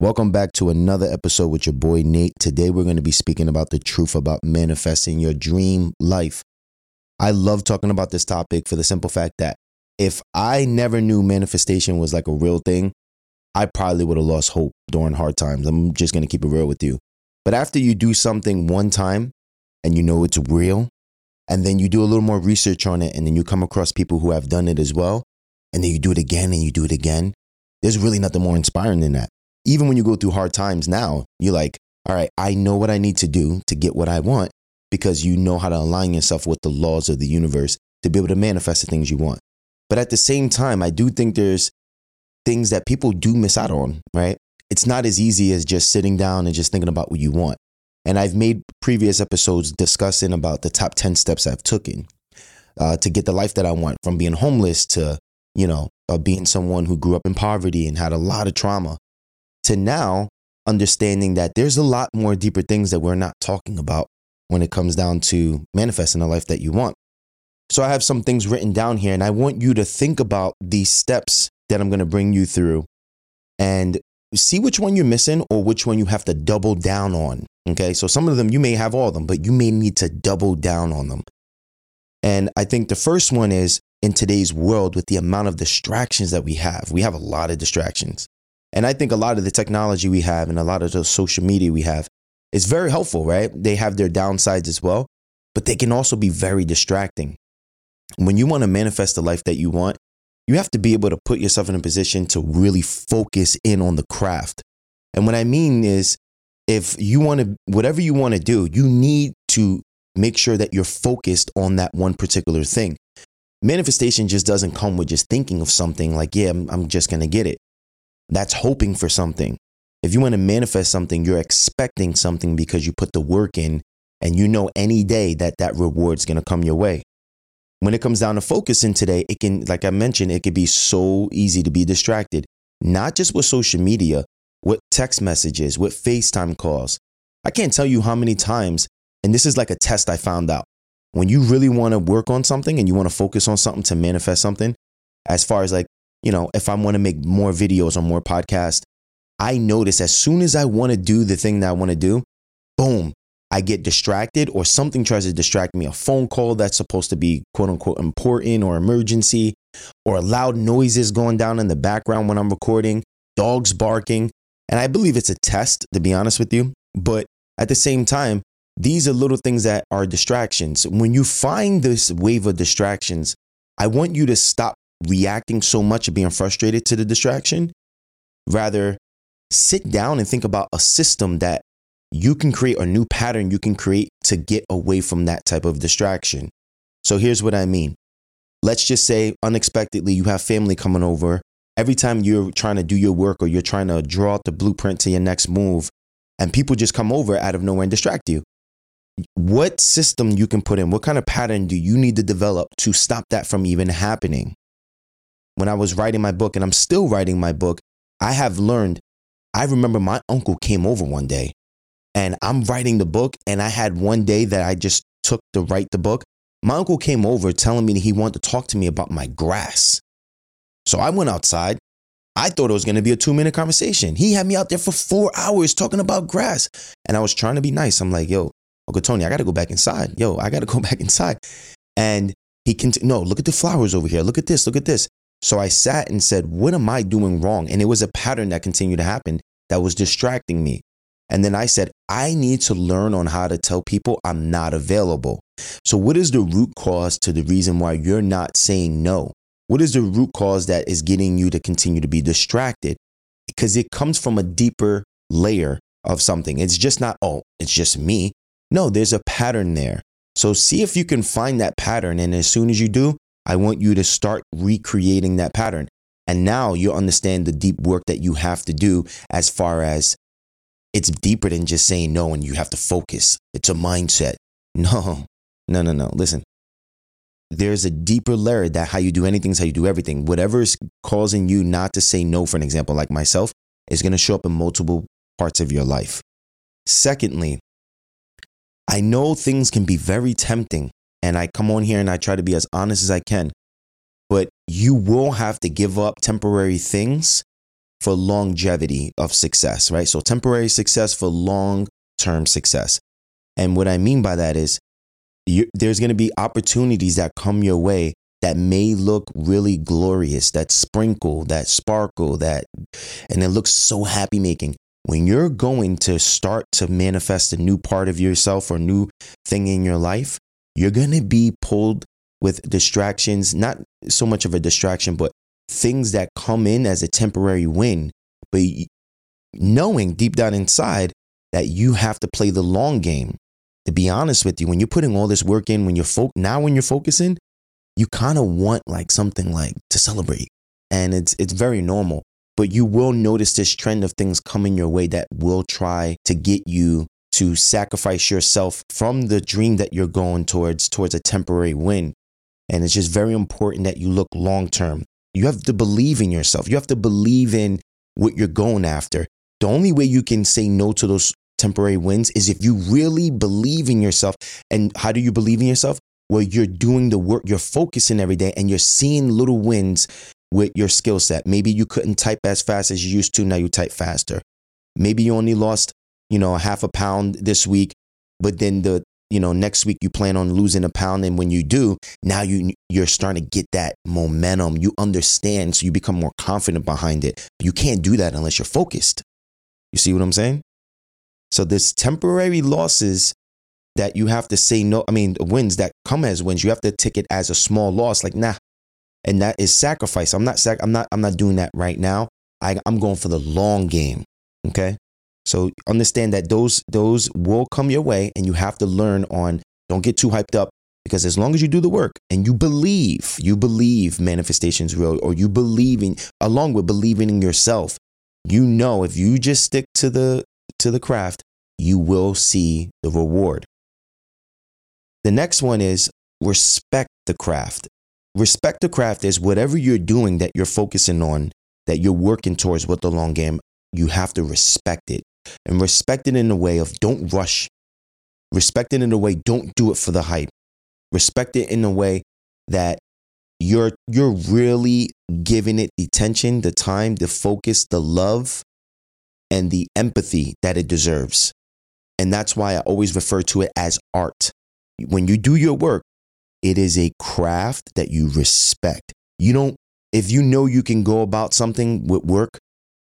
Welcome back to another episode with your boy Nate. Today we're going to be speaking about the truth about manifesting your dream life. I love talking about this topic for the simple fact that if I never knew manifestation was like a real thing, I probably would have lost hope during hard times. I'm just going to keep it real with you. But after you do something one time and you know it's real, and then you do a little more research on it, and then you come across people who have done it as well, and then you do it again and you do it again, there's really nothing more inspiring than that even when you go through hard times now, you're like, all right, I know what I need to do to get what I want because you know how to align yourself with the laws of the universe to be able to manifest the things you want. But at the same time, I do think there's things that people do miss out on, right? It's not as easy as just sitting down and just thinking about what you want. And I've made previous episodes discussing about the top 10 steps I've taken uh, to get the life that I want from being homeless to, you know, uh, being someone who grew up in poverty and had a lot of trauma to now understanding that there's a lot more deeper things that we're not talking about when it comes down to manifesting a life that you want. So I have some things written down here, and I want you to think about these steps that I'm going to bring you through and see which one you're missing or which one you have to double down on. Okay. So some of them, you may have all of them, but you may need to double down on them. And I think the first one is in today's world with the amount of distractions that we have, we have a lot of distractions. And I think a lot of the technology we have and a lot of the social media we have is very helpful, right? They have their downsides as well, but they can also be very distracting. When you want to manifest the life that you want, you have to be able to put yourself in a position to really focus in on the craft. And what I mean is, if you want to, whatever you want to do, you need to make sure that you're focused on that one particular thing. Manifestation just doesn't come with just thinking of something like, yeah, I'm, I'm just going to get it. That's hoping for something. If you want to manifest something, you're expecting something because you put the work in and you know any day that that reward's going to come your way. When it comes down to focusing today, it can, like I mentioned, it can be so easy to be distracted, not just with social media, with text messages, with FaceTime calls. I can't tell you how many times, and this is like a test I found out. When you really want to work on something and you want to focus on something to manifest something, as far as like you know, if I want to make more videos or more podcasts, I notice as soon as I want to do the thing that I want to do, boom, I get distracted or something tries to distract me. A phone call that's supposed to be quote unquote important or emergency, or loud noises going down in the background when I'm recording, dogs barking. And I believe it's a test, to be honest with you. But at the same time, these are little things that are distractions. When you find this wave of distractions, I want you to stop reacting so much and being frustrated to the distraction. Rather, sit down and think about a system that you can create a new pattern you can create to get away from that type of distraction. So here's what I mean. Let's just say unexpectedly you have family coming over. Every time you're trying to do your work or you're trying to draw out the blueprint to your next move, and people just come over out of nowhere and distract you. What system you can put in? What kind of pattern do you need to develop to stop that from even happening? When I was writing my book, and I'm still writing my book, I have learned. I remember my uncle came over one day and I'm writing the book, and I had one day that I just took to write the book. My uncle came over telling me that he wanted to talk to me about my grass. So I went outside. I thought it was going to be a two minute conversation. He had me out there for four hours talking about grass. And I was trying to be nice. I'm like, yo, Uncle Tony, I got to go back inside. Yo, I got to go back inside. And he can, no, look at the flowers over here. Look at this. Look at this. So I sat and said, What am I doing wrong? And it was a pattern that continued to happen that was distracting me. And then I said, I need to learn on how to tell people I'm not available. So, what is the root cause to the reason why you're not saying no? What is the root cause that is getting you to continue to be distracted? Because it comes from a deeper layer of something. It's just not, oh, it's just me. No, there's a pattern there. So, see if you can find that pattern. And as soon as you do, I want you to start recreating that pattern. And now you understand the deep work that you have to do as far as it's deeper than just saying no and you have to focus. It's a mindset. No, no, no, no. Listen, there's a deeper layer that how you do anything is how you do everything. Whatever is causing you not to say no, for an example, like myself, is going to show up in multiple parts of your life. Secondly, I know things can be very tempting and I come on here and I try to be as honest as I can. But you will have to give up temporary things for longevity of success, right? So temporary success for long term success. And what I mean by that is you, there's going to be opportunities that come your way that may look really glorious, that sprinkle, that sparkle, that, and it looks so happy making. When you're going to start to manifest a new part of yourself or new thing in your life, you're going to be pulled with distractions, not so much of a distraction, but things that come in as a temporary win. But knowing deep down inside that you have to play the long game. To be honest with you, when you're putting all this work in, when you're fo- now when you're focusing, you kind of want like something like to celebrate. And it's it's very normal. But you will notice this trend of things coming your way that will try to get you to sacrifice yourself from the dream that you're going towards towards a temporary win. And it's just very important that you look long term. You have to believe in yourself. You have to believe in what you're going after. The only way you can say no to those temporary wins is if you really believe in yourself. And how do you believe in yourself? Well, you're doing the work, you're focusing every day, and you're seeing little wins with your skill set. Maybe you couldn't type as fast as you used to, now you type faster. Maybe you only lost, you know, half a pound this week, but then the you know next week you plan on losing a pound and when you do now you you're starting to get that momentum you understand so you become more confident behind it you can't do that unless you're focused you see what i'm saying so this temporary losses that you have to say no. I mean, wins that come as wins. You have to take it as a small loss. Like nah, and that is sacrifice. I'm not sac. I'm not. I'm not doing that right now. I, I'm going for the long game. Okay. So understand that those those will come your way, and you have to learn on. Don't get too hyped up because as long as you do the work and you believe, you believe manifestations real, or you believe in, along with believing in yourself, you know if you just stick to the to the craft, you will see the reward. The next one is respect the craft. Respect the craft is whatever you're doing that you're focusing on, that you're working towards with the long game, you have to respect it. And respect it in a way of don't rush. Respect it in a way, don't do it for the hype. Respect it in a way that you're you're really giving it the attention, the time, the focus, the love, and the empathy that it deserves. And that's why I always refer to it as art. When you do your work, it is a craft that you respect. You don't, if you know you can go about something with work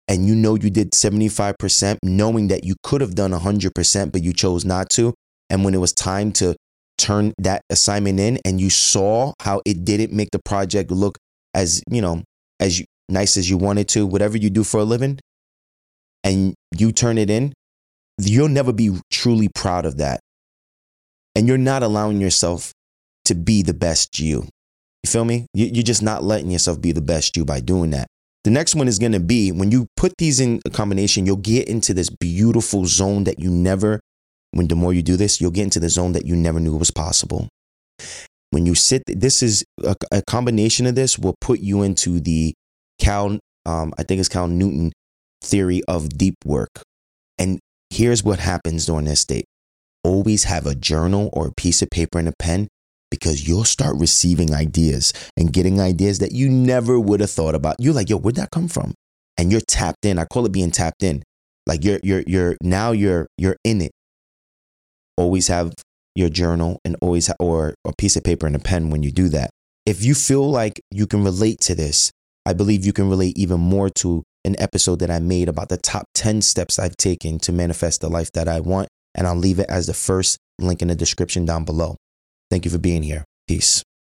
and you know you did 75%, knowing that you could have done 100%, but you chose not to. And when it was time to turn that assignment in and you saw how it didn't make the project look as, you know, as you, nice as you wanted to, whatever you do for a living, and you turn it in, you'll never be truly proud of that. And you're not allowing yourself to be the best you. You feel me? You're just not letting yourself be the best you by doing that. The next one is going to be when you put these in a combination, you'll get into this beautiful zone that you never, when the more you do this, you'll get into the zone that you never knew was possible. When you sit, this is a, a combination of this will put you into the Cal, um, I think it's Cal Newton theory of deep work. And here's what happens during this state always have a journal or a piece of paper and a pen because you'll start receiving ideas and getting ideas that you never would have thought about. You're like, yo, where'd that come from? And you're tapped in. I call it being tapped in. Like you're you're you're now you're you're in it. Always have your journal and always ha- or a piece of paper and a pen when you do that. If you feel like you can relate to this, I believe you can relate even more to an episode that I made about the top 10 steps I've taken to manifest the life that I want. And I'll leave it as the first link in the description down below. Thank you for being here. Peace.